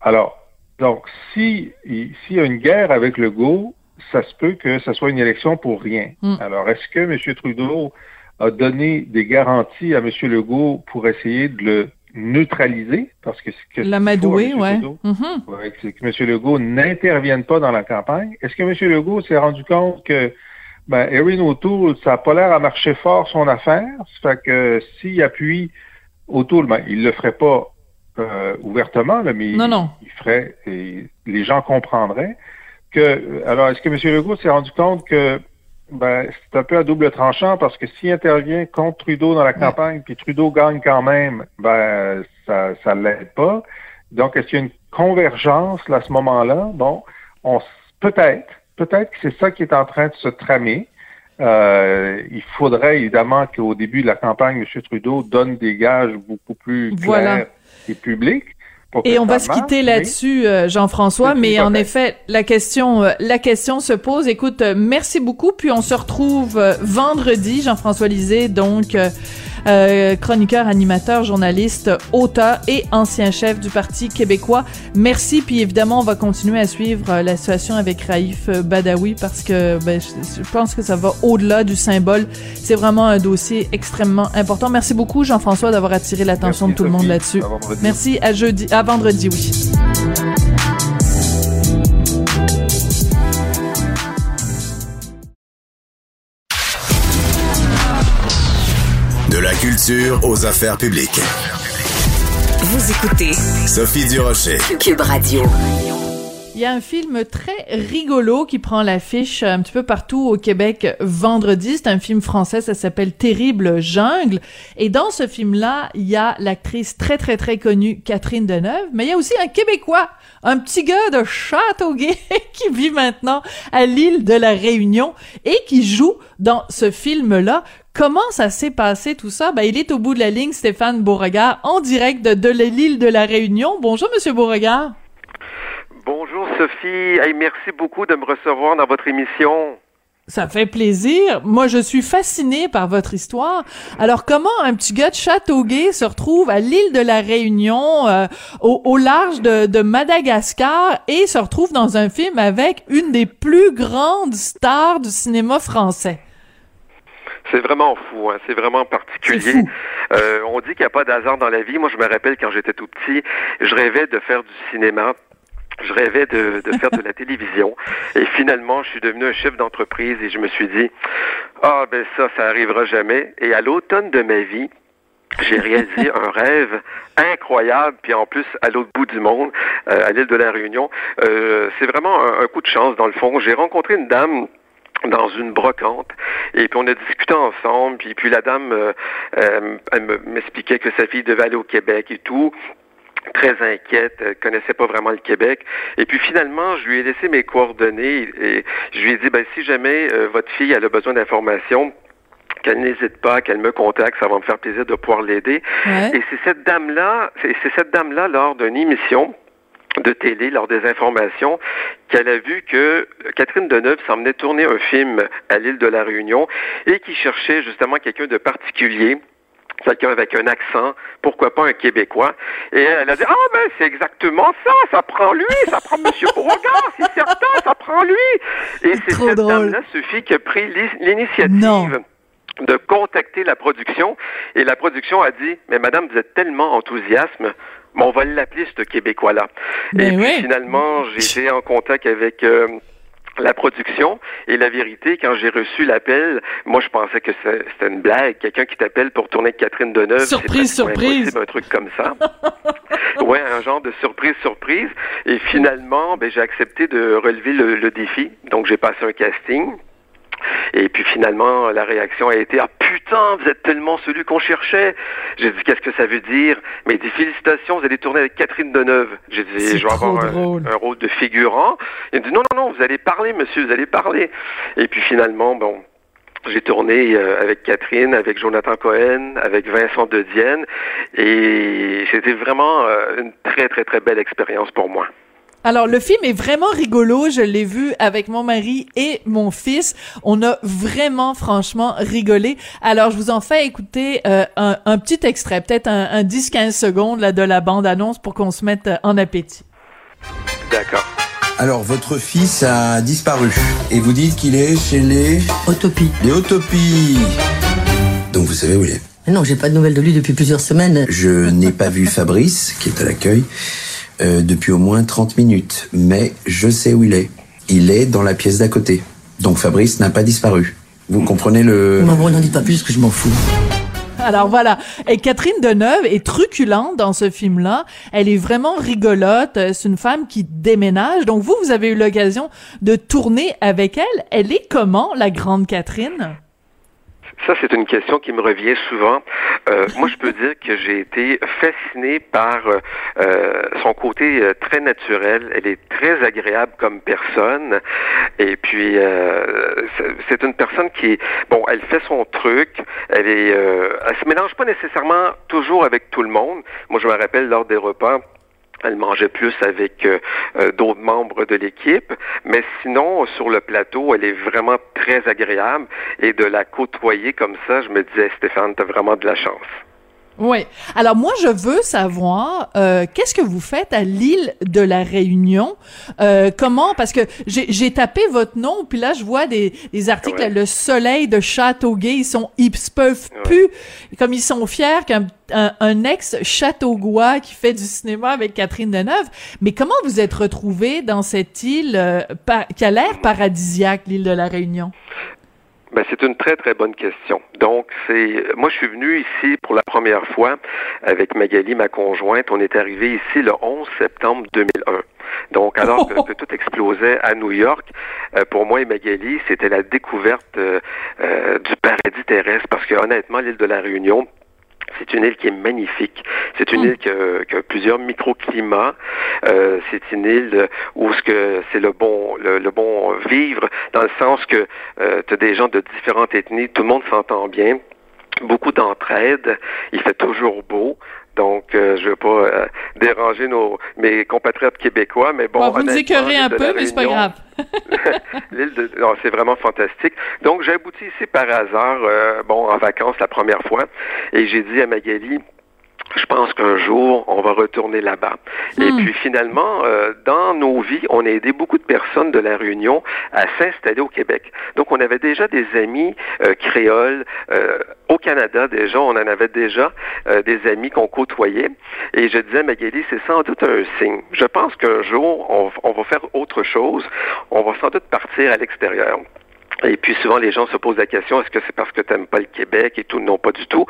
Alors, donc, si, s'il y a une guerre avec Legault, ça se peut que ce soit une élection pour rien. Mm. Alors, est-ce que M. Trudeau a donné des garanties à M. Legault pour essayer de le neutraliser? Parce que c'est que L'amadoué, ouais. Trudeau, Mhm. Ouais, c'est que M. Legault n'intervienne pas dans la campagne. Est-ce que M. Legault s'est rendu compte que ben, Erin O'Toole, ça n'a pas l'air à marcher fort son affaire? Ça fait que s'il appuie O'Toole, ben, il le ferait pas euh, ouvertement, là, mais Non, non. il ferait et les gens comprendraient que alors est-ce que M. Legault s'est rendu compte que ben, c'est un peu à double tranchant parce que s'il intervient contre Trudeau dans la campagne, puis Trudeau gagne quand même, ben ça ça l'aide pas. Donc est-ce qu'il y a une convergence là, à ce moment-là? Bon, on peut-être, peut-être que c'est ça qui est en train de se tramer. Euh, il faudrait évidemment qu'au début de la campagne, M. Trudeau donne des gages beaucoup plus clairs Voilà. et publics. Et on va se quitter là-dessus, euh, Jean-François, mais en fait. effet, la question, euh, la question se pose. Écoute, euh, merci beaucoup, puis on se retrouve vendredi, Jean-François Lisée, donc euh, chroniqueur, animateur, journaliste, auteur et ancien chef du Parti québécois. Merci, puis évidemment, on va continuer à suivre euh, la situation avec Raïf euh, Badawi parce que ben, je, je pense que ça va au-delà du symbole. C'est vraiment un dossier extrêmement important. Merci beaucoup, Jean-François, d'avoir attiré l'attention de tout le monde là-dessus. Merci à jeudi, à vendredi, oui. Culture aux affaires publiques. Vous écoutez Sophie Durocher. Cube Radio. Il y a un film très rigolo qui prend l'affiche un petit peu partout au Québec vendredi. C'est un film français, ça s'appelle Terrible Jungle. Et dans ce film-là, il y a l'actrice très très très connue Catherine Deneuve, mais il y a aussi un Québécois, un petit gars de Châteauguay qui vit maintenant à l'île de la Réunion et qui joue dans ce film-là. Comment ça s'est passé tout ça? Ben, il est au bout de la ligne, Stéphane Beauregard, en direct de, de l'île de la Réunion. Bonjour, Monsieur Beauregard. Bonjour Sophie, Hey, merci beaucoup de me recevoir dans votre émission. Ça fait plaisir. Moi, je suis fascinée par votre histoire. Alors, comment un petit gars de Châteauguay se retrouve à l'île de la Réunion, euh, au, au large de, de Madagascar, et se retrouve dans un film avec une des plus grandes stars du cinéma français? C'est vraiment fou, hein? c'est vraiment particulier. Euh, on dit qu'il n'y a pas d'hasard dans la vie. Moi, je me rappelle quand j'étais tout petit, je rêvais de faire du cinéma. Je rêvais de, de faire de la télévision. Et finalement, je suis devenu un chef d'entreprise et je me suis dit, ah ben ça, ça arrivera jamais. Et à l'automne de ma vie, j'ai réalisé un rêve incroyable, puis en plus à l'autre bout du monde, euh, à l'île de la Réunion. Euh, c'est vraiment un, un coup de chance dans le fond. J'ai rencontré une dame dans une brocante et puis on a discuté ensemble puis puis la dame euh, euh, m'expliquait que sa fille devait aller au Québec et tout très inquiète, elle connaissait pas vraiment le Québec. Et puis finalement, je lui ai laissé mes coordonnées et je lui ai dit, ben, si jamais euh, votre fille elle a besoin d'informations, qu'elle n'hésite pas, qu'elle me contacte, ça va me faire plaisir de pouvoir l'aider. Ouais. Et c'est cette dame-là, c'est cette dame-là lors d'une émission de télé, lors des informations, qu'elle a vu que Catherine Deneuve s'emmenait tourner un film à l'île de la Réunion et qui cherchait justement quelqu'un de particulier quelqu'un avec un accent, pourquoi pas un Québécois. Et elle a dit, ah ben c'est exactement ça, ça prend lui, ça prend Monsieur Beauregard, c'est certain, ça prend lui. Et c'est cette dame-là, Sophie, qui a pris l'initiative de contacter la production. Et la production a dit, mais madame, vous êtes tellement enthousiasme, mais on va l'appeler ce Québécois-là. Ben et puis oui. finalement, j'ai été en contact avec... euh, la production et la vérité, quand j'ai reçu l'appel, moi je pensais que c'était une blague, quelqu'un qui t'appelle pour tourner avec Catherine Deneuve. Surprise, surprise. un truc comme ça. ouais, un genre de surprise, surprise. Et finalement, ben, j'ai accepté de relever le, le défi. Donc j'ai passé un casting. Et puis finalement, la réaction a été Ah putain, vous êtes tellement celui qu'on cherchait. J'ai dit Qu'est-ce que ça veut dire? Mais il dit Félicitations, vous allez tourner avec Catherine Deneuve. J'ai dit Je vais avoir un, un, rôle de figurant. Il me dit Non, non, non, vous allez parler, monsieur, vous allez parler. Et puis finalement, bon. J'ai tourné euh, avec Catherine, avec Jonathan Cohen, avec Vincent De Dienne, et c'était vraiment euh, une très très très belle expérience pour moi. Alors le film est vraiment rigolo, je l'ai vu avec mon mari et mon fils. On a vraiment franchement rigolé. Alors je vous en fais écouter euh, un, un, petit extrait, peut-être un, un 10-15 secondes là, de la bande-annonce pour qu'on se mette en appétit. D'accord. Alors votre fils a disparu et vous dites qu'il est chez les Autopies. Les Autopies. Donc vous savez où il est Non, j'ai pas de nouvelles de lui depuis plusieurs semaines. Je n'ai pas vu Fabrice qui est à l'accueil euh, depuis au moins 30 minutes. Mais je sais où il est. Il est dans la pièce d'à côté. Donc Fabrice n'a pas disparu. Vous comprenez le... Non, bon, n'en dites pas plus que je m'en fous. Alors voilà. Et Catherine Deneuve est truculente dans ce film-là. Elle est vraiment rigolote. C'est une femme qui déménage. Donc vous, vous avez eu l'occasion de tourner avec elle. Elle est comment, la grande Catherine? Ça, c'est une question qui me revient souvent. Euh, moi, je peux dire que j'ai été fasciné par euh, son côté euh, très naturel. Elle est très agréable comme personne. Et puis, euh, c'est une personne qui, bon, elle fait son truc. Elle est, euh, elle se mélange pas nécessairement toujours avec tout le monde. Moi, je me rappelle lors des repas elle mangeait plus avec euh, d'autres membres de l'équipe, mais sinon sur le plateau, elle est vraiment très agréable et de la côtoyer comme ça, je me disais Stéphane, t'as vraiment de la chance. Oui. Alors moi, je veux savoir euh, qu'est-ce que vous faites à l'île de la Réunion? Euh, comment? Parce que j'ai tapé votre nom, puis là je vois des, des articles. Ouais. Le Soleil de Châteauguay, ils sont ils peuvent plus, comme ils sont fiers qu'un un, un ex Châteaugois qui fait du cinéma avec Catherine Deneuve. Mais comment vous êtes retrouvé dans cette île euh, par, qui a l'air paradisiaque, l'île de la Réunion? Ben, c'est une très très bonne question. Donc c'est moi je suis venu ici pour la première fois avec Magali ma conjointe, on est arrivé ici le 11 septembre 2001. Donc alors que, que tout explosait à New York, euh, pour moi et Magali, c'était la découverte euh, euh, du paradis terrestre parce que honnêtement l'île de la Réunion c'est une île qui est magnifique. C'est une île qui a, qui a plusieurs microclimats. Euh, c'est une île où ce que c'est le bon le, le, bon vivre dans le sens que euh, tu as des gens de différentes ethnies, tout le monde s'entend bien. Beaucoup d'entraide, il fait toujours beau. Donc, euh, je veux pas euh, déranger nos mes compatriotes québécois, mais bon. bon vous nous écœurez un peu, mais c'est pas grave. L'île de, non, c'est vraiment fantastique. Donc, j'ai abouti ici par hasard, euh, bon, en vacances la première fois, et j'ai dit à Magali, je pense qu'un jour, on va retourner là-bas. Hmm. Et puis finalement, euh, dans nos vies, on a aidé beaucoup de personnes de la Réunion à s'installer au Québec. Donc, on avait déjà des amis euh, créoles. Euh, au Canada, déjà, on en avait déjà euh, des amis qu'on côtoyait. Et je disais, Magali, c'est sans doute un signe. Je pense qu'un jour, on, on va faire autre chose. On va sans doute partir à l'extérieur. Et puis souvent, les gens se posent la question, est-ce que c'est parce que tu n'aimes pas le Québec et tout? Non, pas du tout.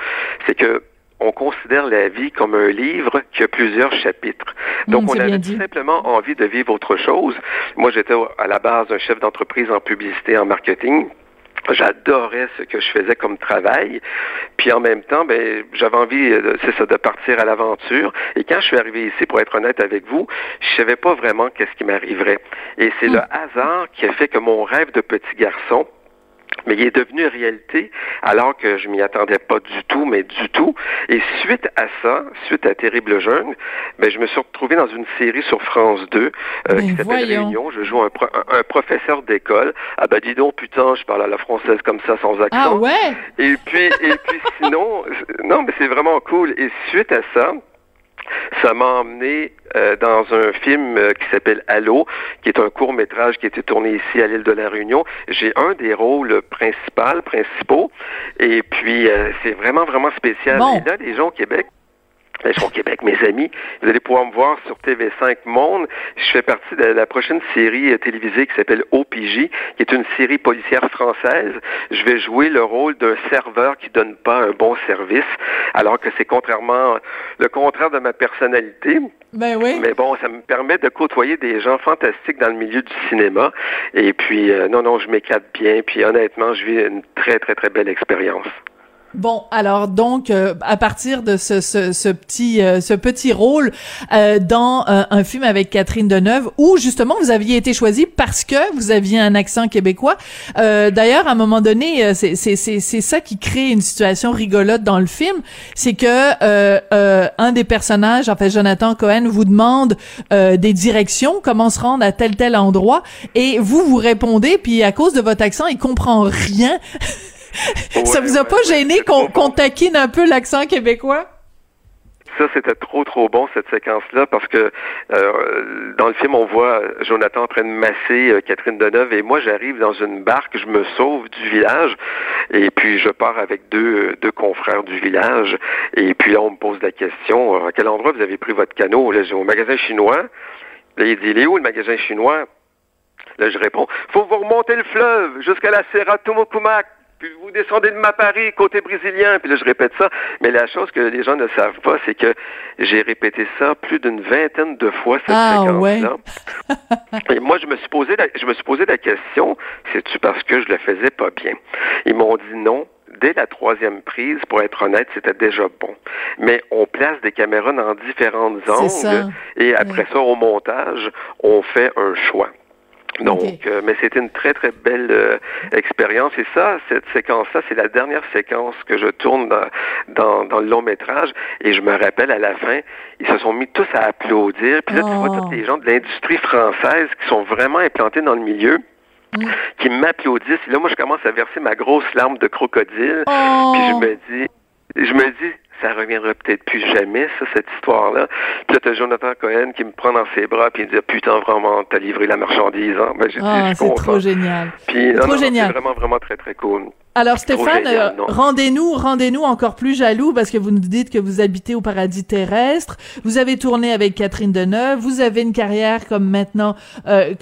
C'est que on considère la vie comme un livre qui a plusieurs chapitres. Donc, mmh, on avait tout simplement envie de vivre autre chose. Moi, j'étais à la base un chef d'entreprise en publicité, en marketing. J'adorais ce que je faisais comme travail. Puis en même temps, ben, j'avais envie, c'est ça, de partir à l'aventure. Et quand je suis arrivé ici, pour être honnête avec vous, je savais pas vraiment qu'est-ce qui m'arriverait. Et c'est mmh. le hasard qui a fait que mon rêve de petit garçon, mais il est devenu réalité alors que je m'y attendais pas du tout, mais du tout. Et suite à ça, suite à Terrible Jeune, ben, je me suis retrouvé dans une série sur France 2 euh, qui s'appelle Réunion. Je joue un, pro un, professeur d'école. Ah ben dis donc, putain, je parle à la française comme ça, sans accent. Ah ouais? Et puis, et puis sinon, non, mais c'est vraiment cool. Et suite à ça, ça m'a emmené euh, dans un film euh, qui s'appelle Allo, qui est un court métrage qui a été tourné ici à l'île de la Réunion. J'ai un des rôles principaux, principaux, et puis euh, c'est vraiment vraiment spécial. Bon. Et là, les gens au Québec au Québec, mes amis. Vous allez pouvoir me voir sur TV5 Monde. Je fais partie de la prochaine série euh, télévisée qui s'appelle OPJ, qui est une série policière française. Je vais jouer le rôle d'un serveur qui donne pas un bon service, alors que c'est contrairement le contraire de ma personnalité. Ben oui. Mais bon, ça me permet de côtoyer des gens fantastiques dans le milieu du cinéma. Et puis, euh, non, non, je m'éclate bien. Puis honnêtement, je vis une très, très, très belle expérience. Bon, alors donc euh, à partir de ce, ce, ce petit euh, ce petit rôle euh, dans un film avec Catherine Deneuve où justement vous aviez été choisi parce que vous aviez un accent québécois. D'ailleurs, à un moment donné, c'est c'est c'est ça qui crée une situation rigolote dans le film, c'est que un des personnages, en fait Jonathan Cohen, vous demande des directions, comment se rendre à tel tel endroit, et vous vous répondez, puis à cause de votre accent, il comprend rien. Ça vous a pas gêné qu'on taquine un peu l'accent québécois? Ça, c'était trop, trop bon, cette séquence-là, parce que euh, dans le film, on voit Jonathan en train de masser euh, Catherine Deneuve, et moi, j'arrive dans une barque, je me sauve du village, et puis je pars avec deux, deux confrères du village, et puis là, on me pose la question, à quel endroit vous avez pris votre canot? Là, au magasin chinois. Là, il dit, il est où le magasin chinois? Là, je réponds, faut vous remonter le fleuve jusqu'à la Serra Tumokumak puis vous descendez de ma Paris, côté brésilien, puis là je répète ça. Mais la chose que les gens ne savent pas, c'est que j'ai répété ça plus d'une vingtaine de fois cette ah, séquence-là. Et moi, je me suis posé la, je me suis posé la question, c'est-tu parce que je le faisais pas bien? Ils m'ont dit non. Dès la troisième prise, pour être honnête, c'était déjà bon. Mais on place des caméras dans différentes angles et après ça, au montage, on fait un choix. Donc, euh, mais c'était une très très belle euh, expérience et ça, cette séquence-là, c'est la dernière séquence que je tourne dans, dans, le long métrage et je me rappelle à la fin, ils se sont mis tous à applaudir. Puis là, tu vois tous les gens de l'industrie française qui sont vraiment implantés dans le milieu. Mm. qui m'applaudissent. Et là, moi, je commence à verser ma grosse larme de crocodile. Puis je me dis, je me dis, ça reviendra peut-être plus jamais, ça, cette histoire-là. Puis là, t'as Jonathan Cohen qui me prend dans ses bras puis il me dit putain vraiment t'as livré la marchandise. Hein? Ben, ah, c'est trop génial. Puis trop génial. C'est vraiment vraiment très très cool. Alors Stéphane, euh, rendez-nous, rendez-nous encore plus jaloux parce que vous nous dites que vous habitez au paradis terrestre. Vous avez tourné avec Catherine Deneuve. Vous avez une carrière comme maintenant euh,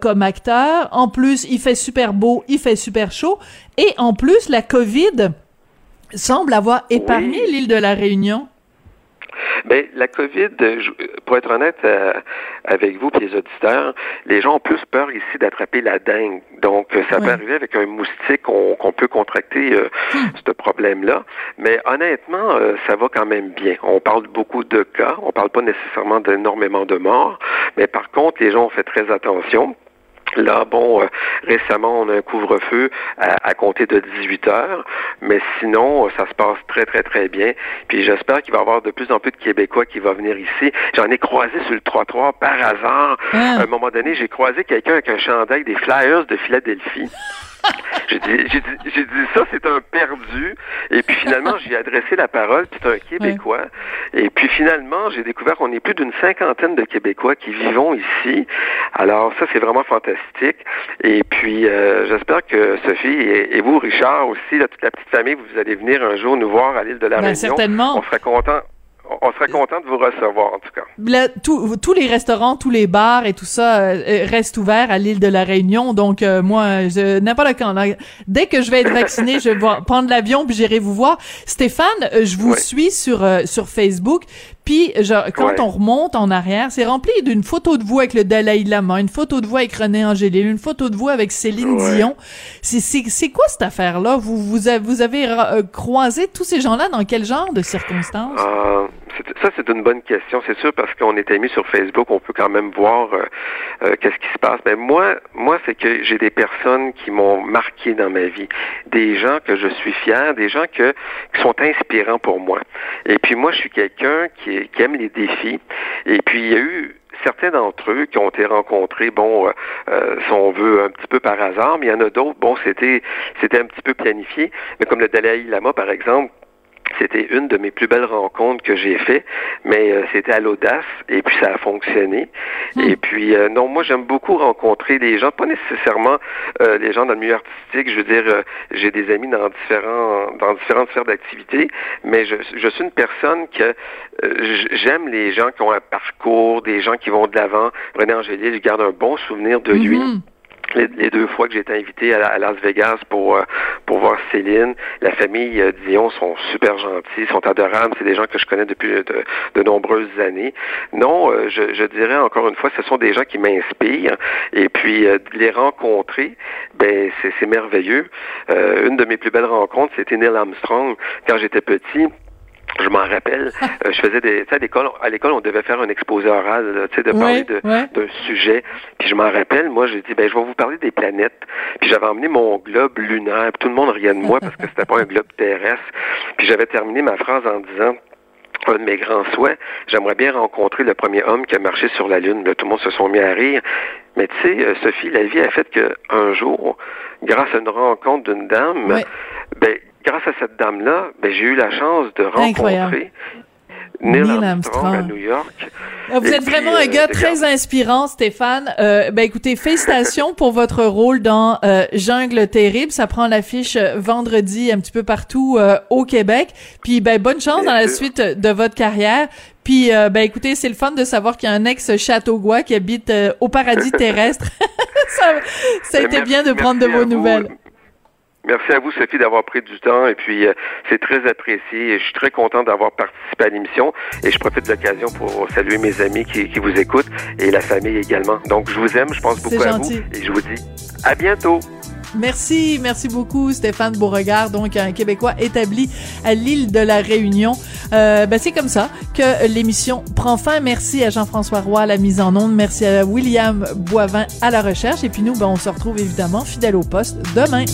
comme acteur. En plus, il fait super beau, il fait super chaud. Et en plus, la COVID semble avoir épargné l'île de la Réunion. Ben, la COVID, pour être honnête euh, avec vous et les auditeurs, les gens ont plus peur ici d'attraper la dengue. Donc, euh, ça peut arriver avec un moustique qu'on peut contracter euh, hmm. ce problème-là. Mais honnêtement, ça va quand même bien. On parle beaucoup de cas, on parle pas nécessairement d'énormément de morts, mais par contre, les gens ont fait très attention. Là, bon, euh, récemment, on a un couvre-feu à, compter de 18 heures, mais sinon, ça se passe très, très, très bien. Puis j'espère qu'il va y avoir de plus en plus de Québécois qui vont venir ici. J'en ai croisé sur le trottoir par hasard. Ah. À un moment donné, j'ai croisé quelqu'un avec un chandail des Flyers de Philadelphie. j'ai dit, j'ai dit, j'ai dit ça, c'est un perdu. Et puis finalement, j'ai adressé la parole, c'est un Québécois. Et puis finalement, j'ai découvert qu'on est plus d'une cinquantaine de Québécois qui vivons ici. Alors ça, c'est vraiment fantastique. Et puis euh, j'espère que Sophie et, vous, Richard aussi, toute la petite famille, vous allez venir un jour nous voir à l'île de la ben, Réunion. Certainement. On serait content on serait content de vous recevoir, en tout cas. tous les restaurants, tous les bars et tout ça euh, restent ouverts à l'île de la Réunion. Donc, euh, moi, n'importe quand. dès que je vais être vacciné, je vais prendre l'avion puis j'irai vous voir. Stéphane, euh, je vous suis sur, sur Facebook. Puis, genre, quand on remonte en arrière, c'est rempli d'une photo de vous avec le Dalai Lama, une photo de vous avec René Angélil, une photo de vous avec Céline Dion. C'est quoi cette affaire-là? Vous, vous, avez, vous avez croisé tous ces gens-là dans quel genre de circonstances? Ça, c'est une bonne question. C'est sûr parce qu'on est amis sur Facebook, on peut quand même voir euh, euh, qu'est-ce qui se passe. Mais moi, moi, c'est que j'ai des personnes qui m'ont marqué dans ma vie, des gens que je suis fier, des gens que, qui sont inspirants pour moi. Et puis moi, je suis quelqu'un qui, qui aime les défis. Et puis il y a eu certains d'entre eux qui ont été rencontrés, bon, euh, si on veut, un petit peu par hasard, mais il y en a d'autres, bon, c'était c'était un petit peu planifié. Mais comme le Dalai Lama, par exemple, c'était une de mes plus belles rencontres que j'ai fait, mais euh, c'était à l'audace et puis ça a fonctionné. Hmm. Et puis euh, non, moi j'aime beaucoup rencontrer les gens, pas nécessairement euh, les gens dans le milieu artistique. Je veux dire, j'ai des amis dans différents dans différentes sphères d'activité, mais je, je suis une personne que j'aime les gens qui ont un parcours, des gens qui vont de l'avant. René Angélique, je garde un bon souvenir de lui. Les, deux fois que j'ai été invité à, Las Vegas pour euh, pour voir Céline, la famille euh, Dion sont super gentils, sont adorables. C'est des gens que je connais depuis de, nombreuses années. Non, euh, je, je, dirais encore une fois, ce sont des gens qui m'inspirent. Et puis les rencontrer, ben c'est merveilleux. une de mes plus belles rencontres, c'était Neil Armstrong quand j'étais petit je m'en rappelle, euh, je faisais des, tu sais, à l'école, à l'école, on devait faire un exposé oral, tu sais, de parler de, d'un sujet. Puis je m'en rappelle, moi, j'ai dit, ben, je vais vous parler des planètes. Puis j'avais emmené mon globe lunaire. Puis tout le monde riait de moi parce que c'était pas un globe terrestre. Puis j'avais terminé ma phrase en disant, un de mes grands souhaits, j'aimerais bien rencontrer le premier homme qui a marché sur la Lune. Là, tout le monde se sont mis à rire. Mais tu sais, euh, Sophie, la vie a fait qu'un jour, grâce à une rencontre d'une dame, ben, grâce à cette dame-là, ben, j'ai eu la chance de rencontrer Neil, Armstrong, à New York. Ah, vous êtes vraiment un euh, gars très inspirant, Stéphane. Euh, ben écoutez, félicitations pour votre rôle dans euh, Jungle terrible. Ça prend l'affiche vendredi un petit peu partout au Québec. Puis ben bonne chance dans la suite de votre carrière. Puis ben écoutez, c'est le fun de savoir qu'il y a un ex châteaugois qui habite au paradis terrestre. ça, ça a ben, été bien de prendre de vos nouvelles. Merci à vous, Sophie, d'avoir pris du temps. Et puis, euh, c'est très apprécié. Et je suis très content d'avoir participé à l'émission. Et je profite de l'occasion pour saluer mes amis qui, qui, vous écoutent et la famille également. Donc, je vous aime. Je pense beaucoup à vous. Et je vous dis à bientôt. Merci, merci beaucoup Stéphane Beauregard, donc un Québécois établi à l'île de la Réunion. Euh, ben c'est comme ça que l'émission prend fin. Merci à Jean-François Roy à la mise en onde, merci à William Boivin à la recherche, et puis nous, ben, on se retrouve évidemment fidèle au poste demain.